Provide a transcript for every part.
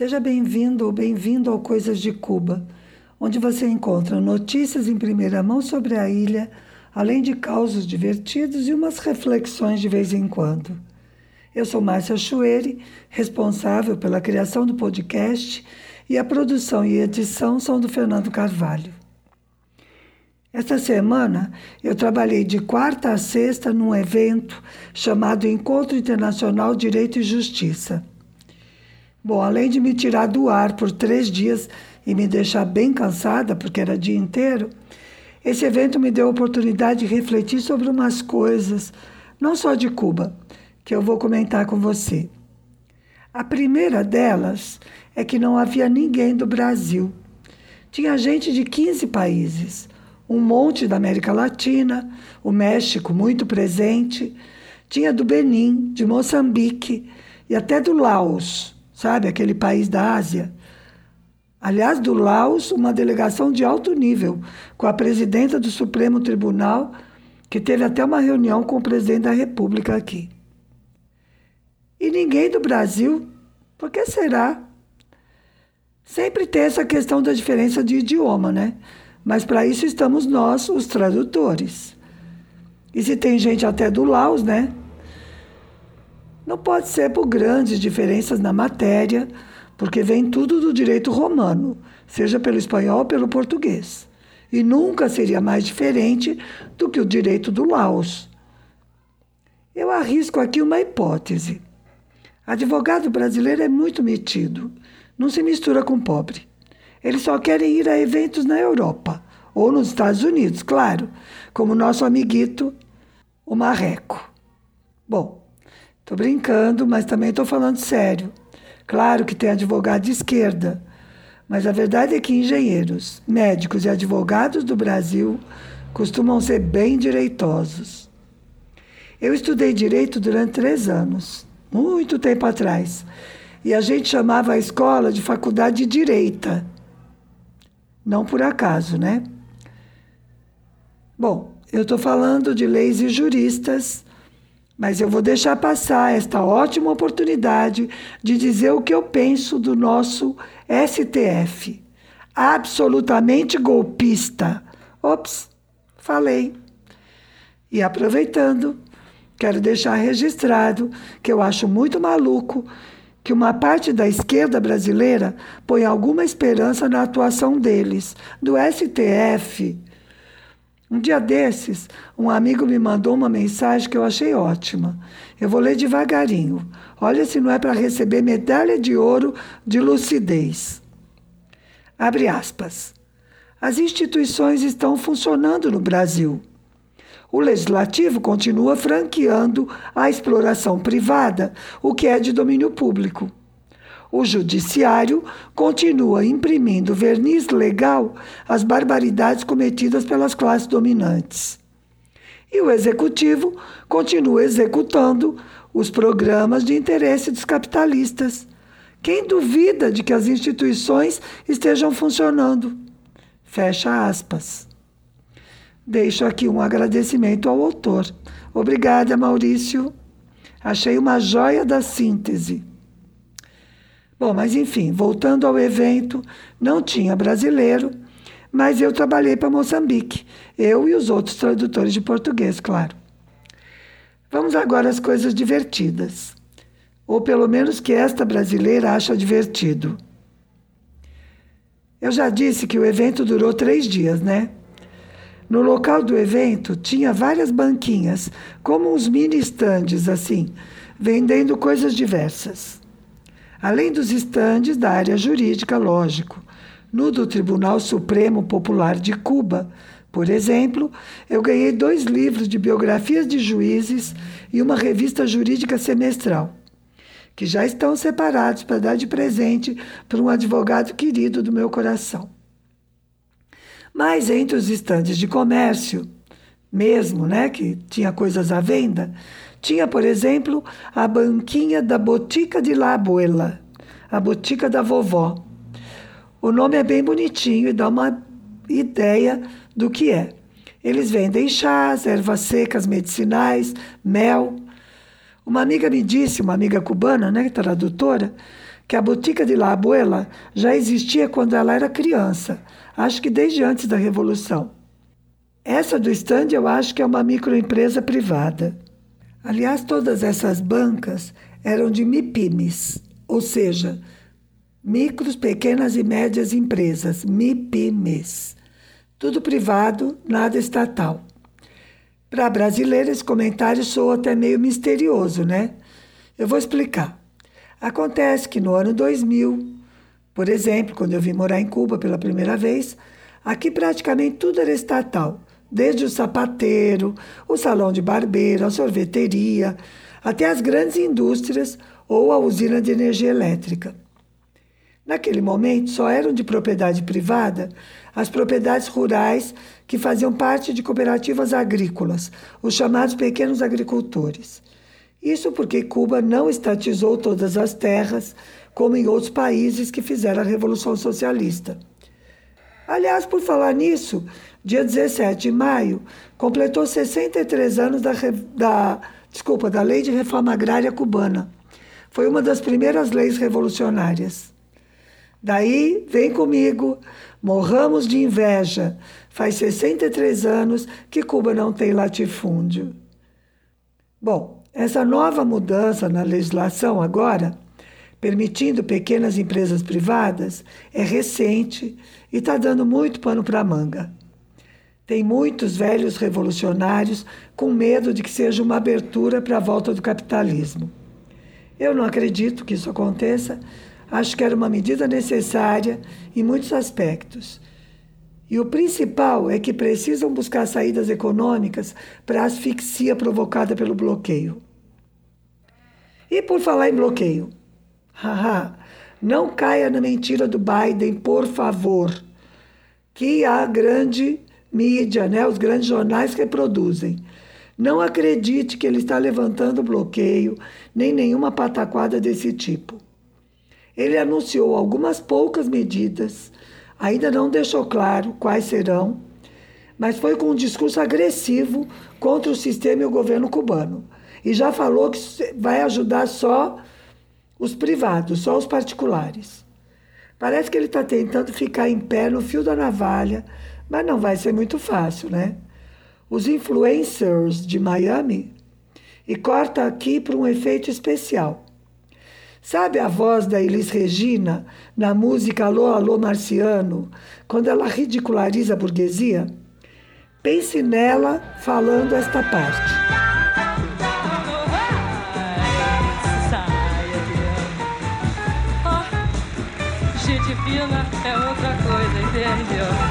Seja bem-vindo ou bem-vindo ao Coisas de Cuba, onde você encontra notícias em primeira mão sobre a ilha, além de causos divertidos e umas reflexões de vez em quando. Eu sou Márcia Chueri, responsável pela criação do podcast, e a produção e edição são do Fernando Carvalho. Esta semana eu trabalhei de quarta a sexta num evento chamado Encontro Internacional Direito e Justiça. Bom, além de me tirar do ar por três dias e me deixar bem cansada, porque era dia inteiro, esse evento me deu a oportunidade de refletir sobre umas coisas, não só de Cuba, que eu vou comentar com você. A primeira delas é que não havia ninguém do Brasil. Tinha gente de 15 países, um monte da América Latina, o México muito presente, tinha do Benin, de Moçambique e até do Laos sabe? Aquele país da Ásia. Aliás, do Laos, uma delegação de alto nível, com a presidenta do Supremo Tribunal, que teve até uma reunião com o presidente da República aqui. E ninguém do Brasil, por que será? Sempre tem essa questão da diferença de idioma, né? Mas para isso estamos nós, os tradutores. E se tem gente até do Laos, né? Não pode ser por grandes diferenças na matéria, porque vem tudo do direito romano, seja pelo espanhol ou pelo português. E nunca seria mais diferente do que o direito do Laos. Eu arrisco aqui uma hipótese. Advogado brasileiro é muito metido, não se mistura com pobre. Eles só querem ir a eventos na Europa ou nos Estados Unidos, claro, como nosso amiguito, o Marreco. Bom, Estou brincando, mas também estou falando sério. Claro que tem advogado de esquerda, mas a verdade é que engenheiros, médicos e advogados do Brasil costumam ser bem direitosos. Eu estudei direito durante três anos, muito tempo atrás, e a gente chamava a escola de faculdade de direita. Não por acaso, né? Bom, eu estou falando de leis e juristas mas eu vou deixar passar esta ótima oportunidade de dizer o que eu penso do nosso STF. Absolutamente golpista. Ops, falei. E aproveitando, quero deixar registrado que eu acho muito maluco que uma parte da esquerda brasileira põe alguma esperança na atuação deles, do STF, um dia desses, um amigo me mandou uma mensagem que eu achei ótima. Eu vou ler devagarinho. Olha se não é para receber medalha de ouro de lucidez. Abre aspas. As instituições estão funcionando no Brasil. O legislativo continua franqueando a exploração privada, o que é de domínio público. O judiciário continua imprimindo verniz legal às barbaridades cometidas pelas classes dominantes. E o executivo continua executando os programas de interesse dos capitalistas. Quem duvida de que as instituições estejam funcionando? Fecha aspas. Deixo aqui um agradecimento ao autor. Obrigada, Maurício. Achei uma joia da síntese. Bom, mas enfim, voltando ao evento, não tinha brasileiro, mas eu trabalhei para Moçambique, eu e os outros tradutores de português, claro. Vamos agora às coisas divertidas, ou pelo menos que esta brasileira acha divertido. Eu já disse que o evento durou três dias, né? No local do evento tinha várias banquinhas, como uns mini estandes assim, vendendo coisas diversas além dos estandes da área jurídica, lógico. No do Tribunal Supremo Popular de Cuba, por exemplo, eu ganhei dois livros de biografias de juízes e uma revista jurídica semestral, que já estão separados para dar de presente para um advogado querido do meu coração. Mas entre os estandes de comércio, mesmo, né, que tinha coisas à venda, tinha, por exemplo, a banquinha da Botica de la Abuela, a botica da vovó. O nome é bem bonitinho e dá uma ideia do que é. Eles vendem chás, ervas secas medicinais, mel. Uma amiga me disse, uma amiga cubana, né, tradutora, que a Botica de La Abuela já existia quando ela era criança, acho que desde antes da Revolução. Essa do stand eu acho que é uma microempresa privada. Aliás, todas essas bancas eram de MIPIMES, ou seja, micros, pequenas e médias empresas, MIPIMES. Tudo privado, nada estatal. Para a brasileira, esse comentário soa até meio misterioso, né? Eu vou explicar. Acontece que no ano 2000, por exemplo, quando eu vim morar em Cuba pela primeira vez, aqui praticamente tudo era estatal, desde o sapateiro, o salão de barbeiro, a sorveteria, até as grandes indústrias ou a usina de energia elétrica. Naquele momento, só eram de propriedade privada as propriedades rurais que faziam parte de cooperativas agrícolas, os chamados pequenos agricultores. Isso porque Cuba não estatizou todas as terras, como em outros países que fizeram a Revolução Socialista. Aliás, por falar nisso, dia 17 de maio, completou 63 anos da, da, desculpa, da Lei de Reforma Agrária Cubana. Foi uma das primeiras leis revolucionárias. Daí, vem comigo, morramos de inveja. Faz 63 anos que Cuba não tem latifúndio. Bom, essa nova mudança na legislação agora, permitindo pequenas empresas privadas, é recente e está dando muito pano para manga. Tem muitos velhos revolucionários com medo de que seja uma abertura para a volta do capitalismo. Eu não acredito que isso aconteça, acho que era uma medida necessária em muitos aspectos. E o principal é que precisam buscar saídas econômicas para a asfixia provocada pelo bloqueio. E por falar em bloqueio, haha, não caia na mentira do Biden, por favor, que a grande mídia, né, os grandes jornais reproduzem. Não acredite que ele está levantando bloqueio, nem nenhuma pataquada desse tipo. Ele anunciou algumas poucas medidas, ainda não deixou claro quais serão, mas foi com um discurso agressivo contra o sistema e o governo cubano. E já falou que vai ajudar só os privados, só os particulares. Parece que ele está tentando ficar em pé no fio da navalha, mas não vai ser muito fácil, né? Os influencers de Miami, e corta aqui para um efeito especial. Sabe a voz da Elis Regina na música Alô, Alô Marciano, quando ela ridiculariza a burguesia? Pense nela falando esta parte. Gente fina é outra coisa, entendeu?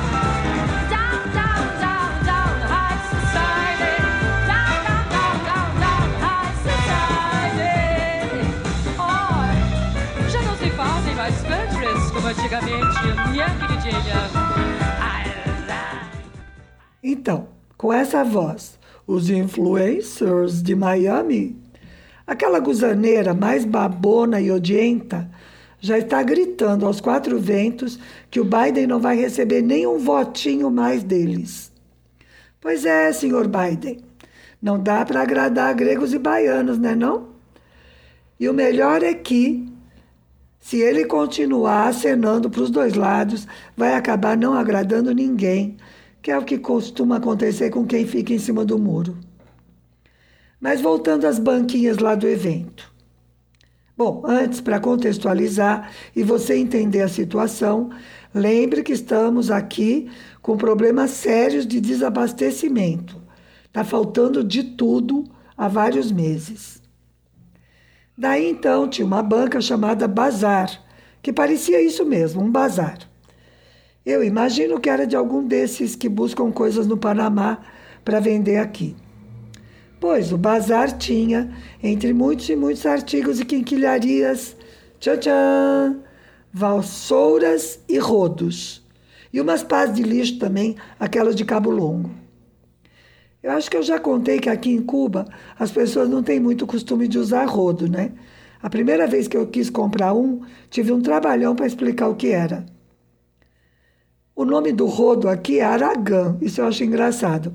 Então, com essa voz, os influencers de Miami, aquela gusaneira mais babona e odienta, já está gritando aos quatro ventos que o Biden não vai receber nenhum votinho mais deles. Pois é, senhor Biden, não dá para agradar gregos e baianos, né não? E o melhor é que se ele continuar acenando para os dois lados, vai acabar não agradando ninguém, que é o que costuma acontecer com quem fica em cima do muro. Mas voltando às banquinhas lá do evento. Bom, antes, para contextualizar e você entender a situação, lembre que estamos aqui com problemas sérios de desabastecimento. Está faltando de tudo há vários meses. Daí então tinha uma banca chamada Bazar, que parecia isso mesmo, um bazar. Eu imagino que era de algum desses que buscam coisas no Panamá para vender aqui. Pois o bazar tinha, entre muitos e muitos artigos e quinquilharias, tchan, tchan, valsouras e rodos. E umas pás de lixo também, aquelas de cabo longo. Eu acho que eu já contei que aqui em Cuba as pessoas não têm muito costume de usar rodo, né? A primeira vez que eu quis comprar um, tive um trabalhão para explicar o que era. O nome do rodo aqui é aragã, isso eu acho engraçado,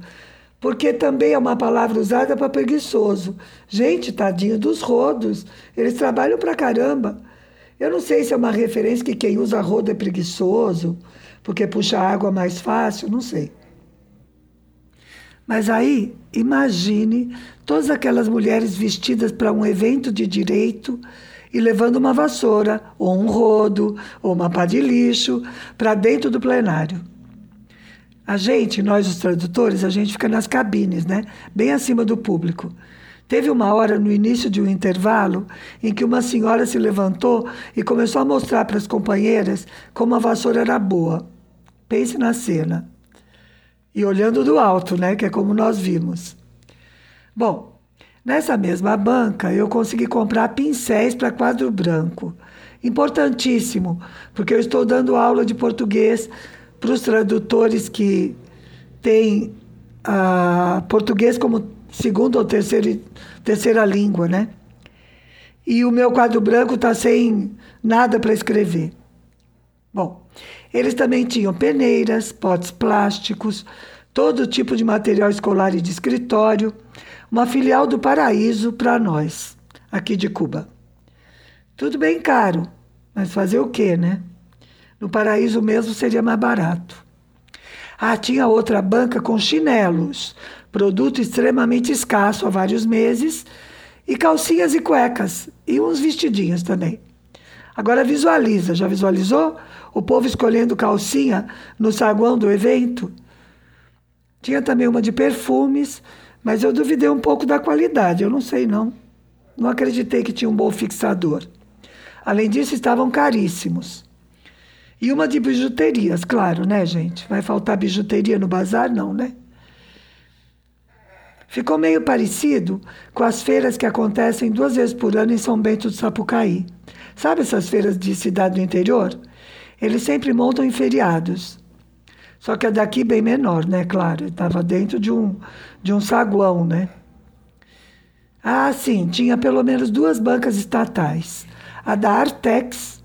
porque também é uma palavra usada para preguiçoso. Gente, tadinho dos rodos, eles trabalham para caramba. Eu não sei se é uma referência que quem usa rodo é preguiçoso, porque puxa água mais fácil, não sei. Mas aí, imagine todas aquelas mulheres vestidas para um evento de direito e levando uma vassoura, ou um rodo, ou uma pá de lixo para dentro do plenário. A gente, nós os tradutores, a gente fica nas cabines, né? Bem acima do público. Teve uma hora no início de um intervalo em que uma senhora se levantou e começou a mostrar para as companheiras como a vassoura era boa. Pense na cena. E olhando do alto, né? Que é como nós vimos. Bom, Nessa mesma banca, eu consegui comprar pincéis para quadro branco. Importantíssimo, porque eu estou dando aula de português para os tradutores que têm ah, português como segunda ou terceira, terceira língua, né? E o meu quadro branco está sem nada para escrever. Bom, eles também tinham peneiras, potes plásticos, todo tipo de material escolar e de escritório uma filial do Paraíso para nós, aqui de Cuba. Tudo bem caro, mas fazer o quê, né? No Paraíso mesmo seria mais barato. Ah, tinha outra banca com chinelos, produto extremamente escasso há vários meses, e calcinhas e cuecas, e uns vestidinhos também. Agora visualiza, já visualizou? O povo escolhendo calcinha no saguão do evento? Tinha também uma de perfumes, mas eu duvidei um pouco da qualidade, eu não sei não. Não acreditei que tinha um bom fixador. Além disso, estavam caríssimos. E uma de bijuterias, claro, né, gente? Vai faltar bijuteria no bazar? Não, né? Ficou meio parecido com as feiras que acontecem duas vezes por ano em São Bento do Sapucaí. Sabe essas feiras de cidade do interior? Eles sempre montam em feriados. Só que a daqui bem menor, né? Claro, estava dentro de um, de um saguão, né? Ah, sim, tinha pelo menos duas bancas estatais. A da Artex,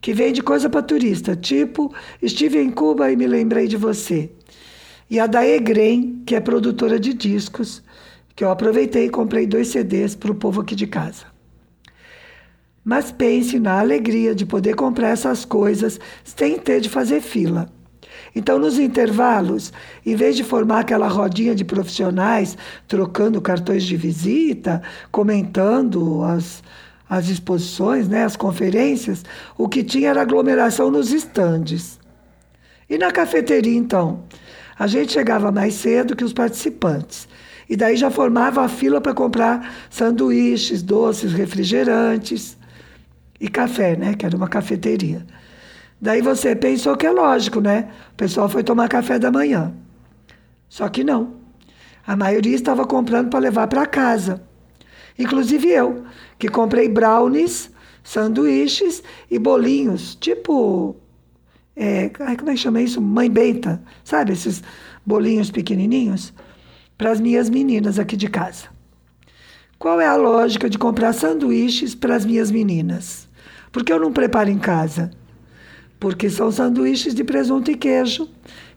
que vende coisa para turista, tipo estive em Cuba e me lembrei de você. E a da Egrem, que é produtora de discos, que eu aproveitei e comprei dois CDs para o povo aqui de casa. Mas pense na alegria de poder comprar essas coisas sem ter de fazer fila. Então, nos intervalos, em vez de formar aquela rodinha de profissionais trocando cartões de visita, comentando as, as exposições, né, as conferências, o que tinha era aglomeração nos estandes. E na cafeteria, então? A gente chegava mais cedo que os participantes. E daí já formava a fila para comprar sanduíches, doces, refrigerantes e café, né? Que era uma cafeteria. Daí você pensou que é lógico, né? O pessoal foi tomar café da manhã. Só que não. A maioria estava comprando para levar para casa. Inclusive eu, que comprei brownies, sanduíches e bolinhos, tipo. É, como é que chama isso? Mãe Benta. Sabe esses bolinhos pequenininhos? Para as minhas meninas aqui de casa. Qual é a lógica de comprar sanduíches para as minhas meninas? Porque eu não preparo em casa porque são sanduíches de presunto e queijo.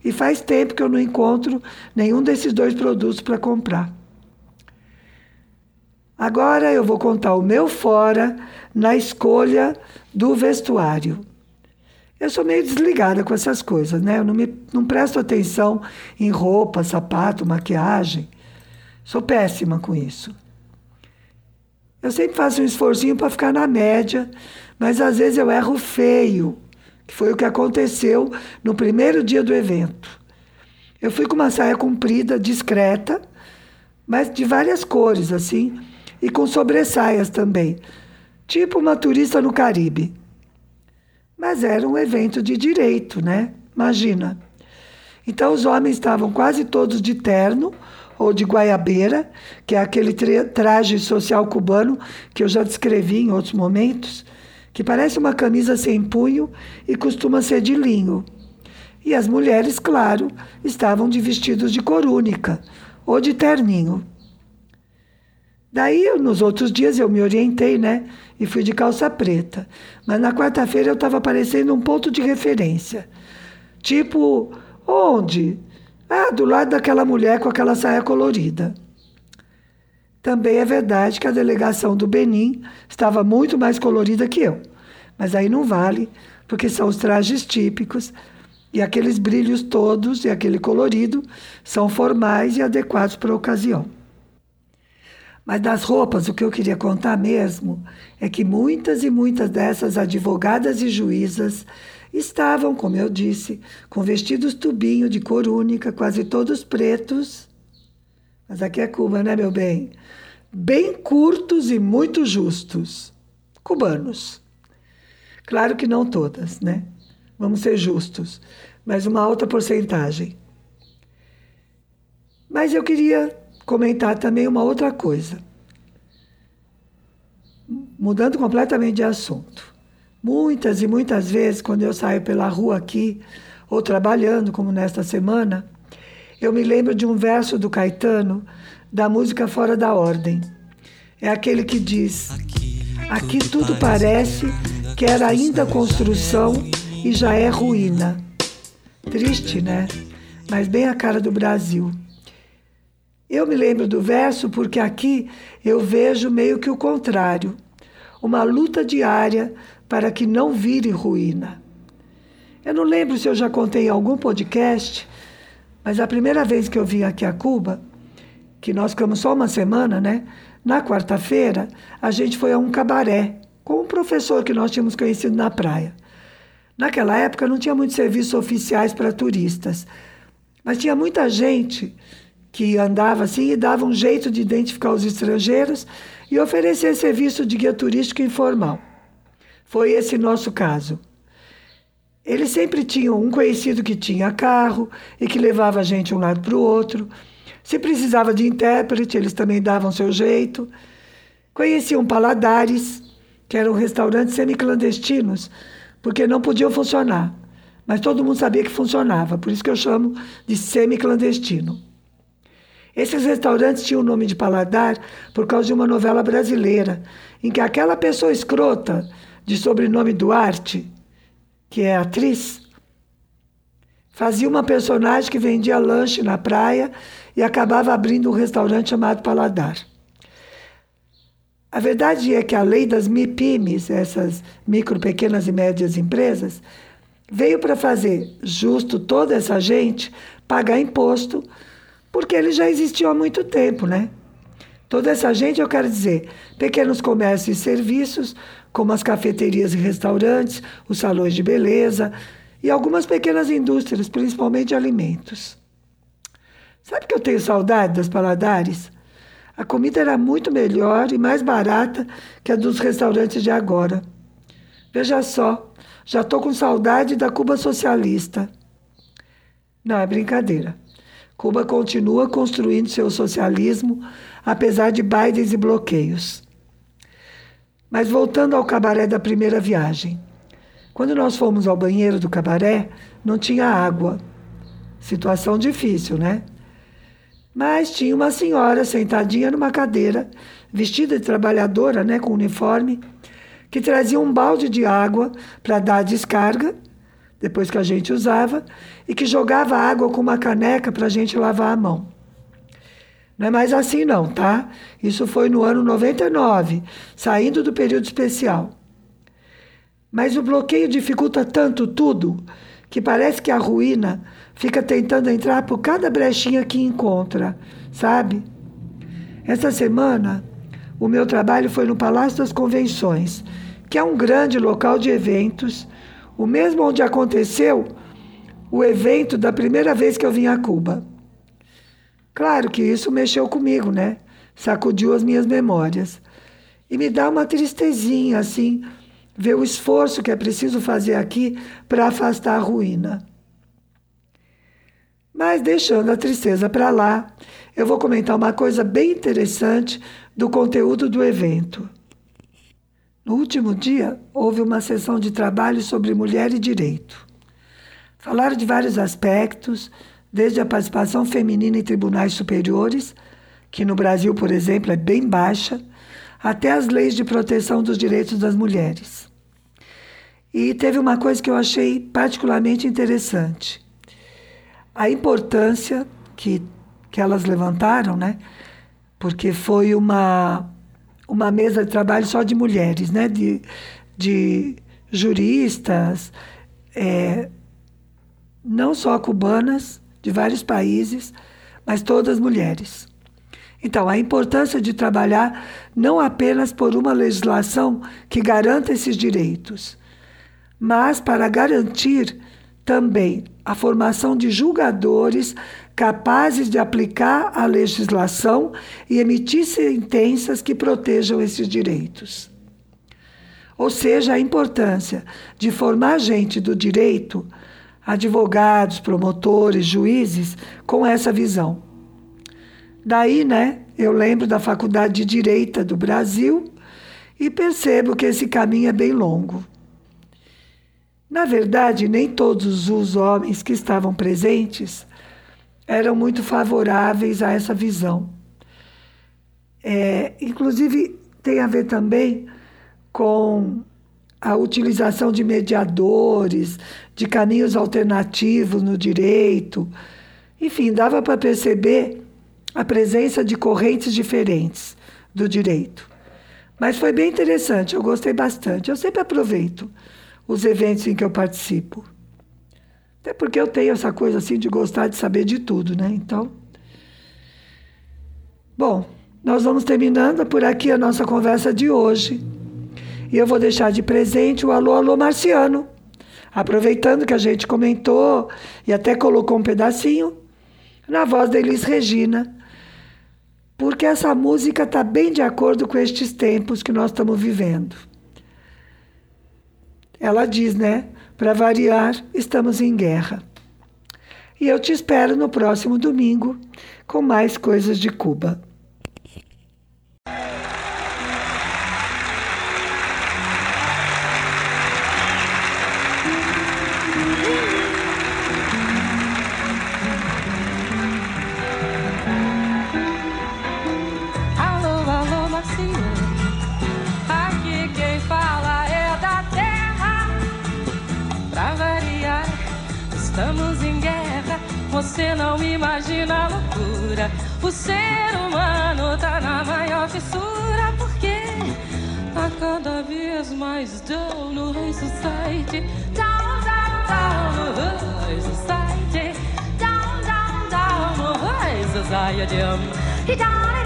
E faz tempo que eu não encontro nenhum desses dois produtos para comprar. Agora eu vou contar o meu fora na escolha do vestuário. Eu sou meio desligada com essas coisas, né? Eu não, me, não presto atenção em roupa, sapato, maquiagem. Sou péssima com isso. Eu sempre faço um esforcinho para ficar na média, mas às vezes eu erro feio que foi o que aconteceu no primeiro dia do evento. Eu fui com uma saia comprida, discreta, mas de várias cores, assim, e com sobressaias também, tipo uma turista no Caribe. Mas era um evento de direito, né? Imagina. Então os homens estavam quase todos de terno ou de guaiabeira, que é aquele traje social cubano que eu já descrevi em outros momentos que parece uma camisa sem punho e costuma ser de linho. E as mulheres, claro, estavam de vestidos de corúnica ou de terninho. Daí, nos outros dias, eu me orientei, né? E fui de calça preta. Mas na quarta-feira eu estava parecendo um ponto de referência. Tipo, onde? Ah, do lado daquela mulher com aquela saia colorida. Também é verdade que a delegação do Benin estava muito mais colorida que eu. Mas aí não vale, porque são os trajes típicos e aqueles brilhos todos e aquele colorido são formais e adequados para a ocasião. Mas das roupas, o que eu queria contar mesmo é que muitas e muitas dessas advogadas e juízas estavam, como eu disse, com vestidos tubinho de cor única, quase todos pretos. Mas aqui é Cuba, né, meu bem? Bem curtos e muito justos. Cubanos. Claro que não todas, né? Vamos ser justos, mas uma alta porcentagem. Mas eu queria comentar também uma outra coisa. Mudando completamente de assunto. Muitas e muitas vezes, quando eu saio pela rua aqui, ou trabalhando, como nesta semana, eu me lembro de um verso do Caetano, da música Fora da Ordem. É aquele que diz: Aqui tudo parece que era ainda construção e já é ruína. Triste, né? Mas bem a cara do Brasil. Eu me lembro do verso porque aqui eu vejo meio que o contrário uma luta diária para que não vire ruína. Eu não lembro se eu já contei em algum podcast, mas a primeira vez que eu vim aqui a Cuba, que nós ficamos só uma semana, né? Na quarta-feira, a gente foi a um cabaré com um professor que nós tínhamos conhecido na praia. Naquela época não tinha muitos serviços oficiais para turistas, mas tinha muita gente que andava assim e dava um jeito de identificar os estrangeiros e oferecer serviço de guia turístico informal. Foi esse nosso caso. Eles sempre tinham um conhecido que tinha carro e que levava a gente um lado para o outro. Se precisava de intérprete, eles também davam seu jeito. Conheciam paladares, que eram restaurantes semiclandestinos porque não podiam funcionar. Mas todo mundo sabia que funcionava, por isso que eu chamo de semi-clandestino. Esses restaurantes tinham o nome de paladar por causa de uma novela brasileira, em que aquela pessoa escrota, de sobrenome Duarte, que é atriz, fazia uma personagem que vendia lanche na praia e acabava abrindo um restaurante chamado Paladar. A verdade é que a lei das MIPIMES, essas micro, pequenas e médias empresas, veio para fazer justo toda essa gente pagar imposto, porque eles já existiam há muito tempo, né? Toda essa gente, eu quero dizer, pequenos comércios e serviços, como as cafeterias e restaurantes, os salões de beleza e algumas pequenas indústrias, principalmente de alimentos. Sabe que eu tenho saudade das paladares? A comida era muito melhor e mais barata que a dos restaurantes de agora. Veja só, já estou com saudade da Cuba socialista. Não, é brincadeira. Cuba continua construindo seu socialismo, apesar de Biden e bloqueios. Mas voltando ao cabaré da primeira viagem. Quando nós fomos ao banheiro do cabaré, não tinha água. Situação difícil, né? Mas tinha uma senhora sentadinha numa cadeira, vestida de trabalhadora, né, com uniforme, que trazia um balde de água para dar descarga, depois que a gente usava, e que jogava água com uma caneca para a gente lavar a mão. Não é mais assim, não, tá? Isso foi no ano 99, saindo do período especial. Mas o bloqueio dificulta tanto tudo que parece que a ruína fica tentando entrar por cada brechinha que encontra, sabe? Essa semana, o meu trabalho foi no Palácio das Convenções, que é um grande local de eventos, o mesmo onde aconteceu o evento da primeira vez que eu vim a Cuba. Claro que isso mexeu comigo, né? Sacudiu as minhas memórias. E me dá uma tristezinha, assim, ver o esforço que é preciso fazer aqui para afastar a ruína. Mas deixando a tristeza para lá, eu vou comentar uma coisa bem interessante do conteúdo do evento. No último dia, houve uma sessão de trabalho sobre mulher e direito. Falaram de vários aspectos, desde a participação feminina em tribunais superiores, que no Brasil, por exemplo, é bem baixa, até as leis de proteção dos direitos das mulheres. E teve uma coisa que eu achei particularmente interessante a importância que, que elas levantaram, né? Porque foi uma, uma mesa de trabalho só de mulheres, né? De, de juristas, é, não só cubanas, de vários países, mas todas mulheres. Então, a importância de trabalhar não apenas por uma legislação que garanta esses direitos, mas para garantir também a formação de julgadores capazes de aplicar a legislação e emitir sentenças que protejam esses direitos. Ou seja, a importância de formar gente do direito, advogados, promotores, juízes, com essa visão. Daí, né, eu lembro da Faculdade de Direita do Brasil e percebo que esse caminho é bem longo. Na verdade, nem todos os homens que estavam presentes eram muito favoráveis a essa visão. É, inclusive, tem a ver também com a utilização de mediadores, de caminhos alternativos no direito. Enfim, dava para perceber a presença de correntes diferentes do direito. Mas foi bem interessante, eu gostei bastante. Eu sempre aproveito os eventos em que eu participo. Até porque eu tenho essa coisa assim de gostar de saber de tudo, né? Então. Bom, nós vamos terminando por aqui a nossa conversa de hoje. E eu vou deixar de presente o Alô Alô Marciano. Aproveitando que a gente comentou e até colocou um pedacinho, na voz da Elis Regina, porque essa música está bem de acordo com estes tempos que nós estamos vivendo. Ela diz, né? Para variar, estamos em guerra. E eu te espero no próximo domingo com mais coisas de Cuba. O ser humano tá na maior fissura. Porque tá cada vez mais down no High Society. Down, down, down no High Society. Down, down, down no High Society. Down, down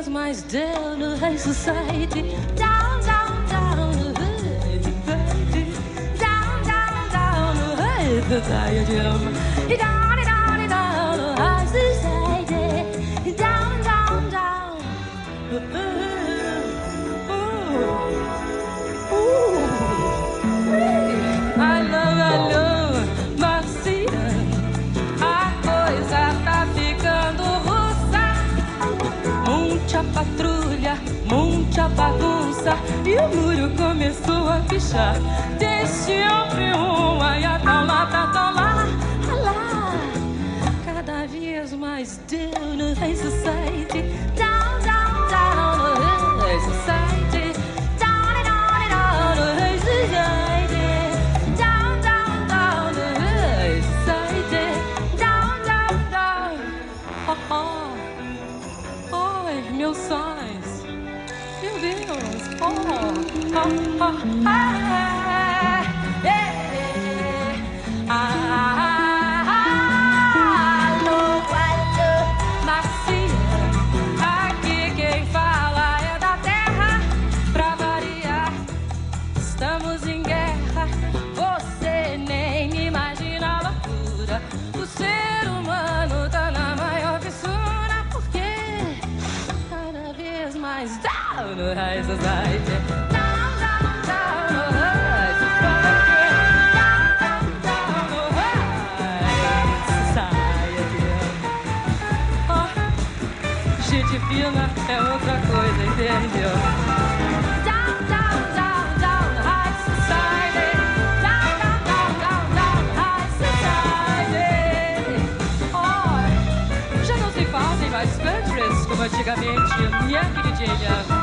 vez mais down high society. Down, down, down no high. Down, down, down no society. Começou a pichar. Deixe sempre uma e a lá, tá lá, lá. Cada vez mais down no high society, down, down, down no high society, down, down, down no high down, down, down no down, down, down. Oh, oh meus sonhos. Meu Deus! Oh, oh, oh, ah, eyes as society. Oh, é. Gente fina é outra coisa, entendeu? Down, down, down, down, high society. Down, down, down, down, down, high society. Oh, já não se fazem mais countries como antigamente. minha queridinha.